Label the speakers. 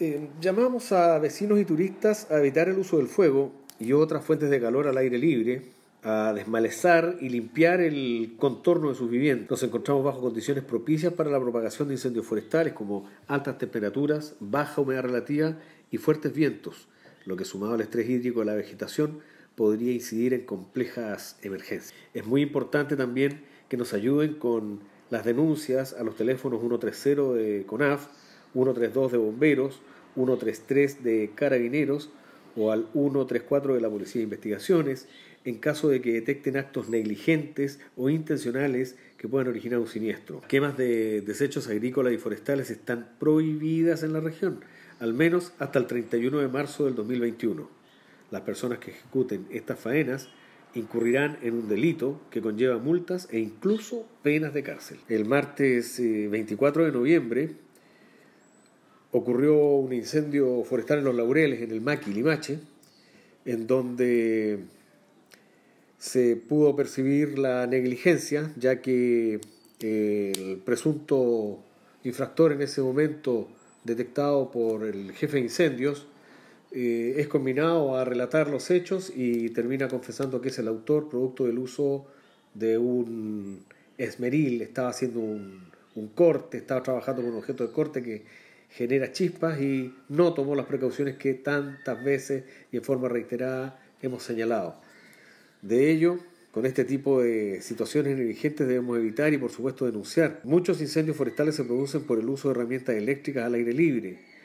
Speaker 1: Eh, llamamos a vecinos y turistas a evitar el uso del fuego y otras fuentes de calor al aire libre, a desmalezar y limpiar el contorno de sus viviendas. Nos encontramos bajo condiciones propicias para la propagación de incendios forestales como altas temperaturas, baja humedad relativa y fuertes vientos, lo que sumado al estrés hídrico de la vegetación podría incidir en complejas emergencias. Es muy importante también que nos ayuden con las denuncias a los teléfonos 130 de CONAF, 132 de bomberos, 133 de carabineros o al 134 de la Policía de Investigaciones en caso de que detecten actos negligentes o intencionales que puedan originar un siniestro. Quemas de desechos agrícolas y forestales están prohibidas en la región, al menos hasta el 31 de marzo del 2021. Las personas que ejecuten estas faenas incurrirán en un delito que conlleva multas e incluso penas de cárcel. El martes 24 eh, de noviembre ocurrió un incendio forestal en los Laureles, en el Maqui, Limache, en donde se pudo percibir la negligencia, ya que el presunto infractor en ese momento detectado por el jefe de incendios eh, es combinado a relatar los hechos y termina confesando que es el autor producto del uso de un esmeril, estaba haciendo un, un corte, estaba trabajando con un objeto de corte que genera chispas y no tomó las precauciones que tantas veces y en forma reiterada hemos señalado. De ello, con este tipo de situaciones negligentes debemos evitar y por supuesto denunciar. Muchos incendios forestales se producen por el uso de herramientas eléctricas al aire libre,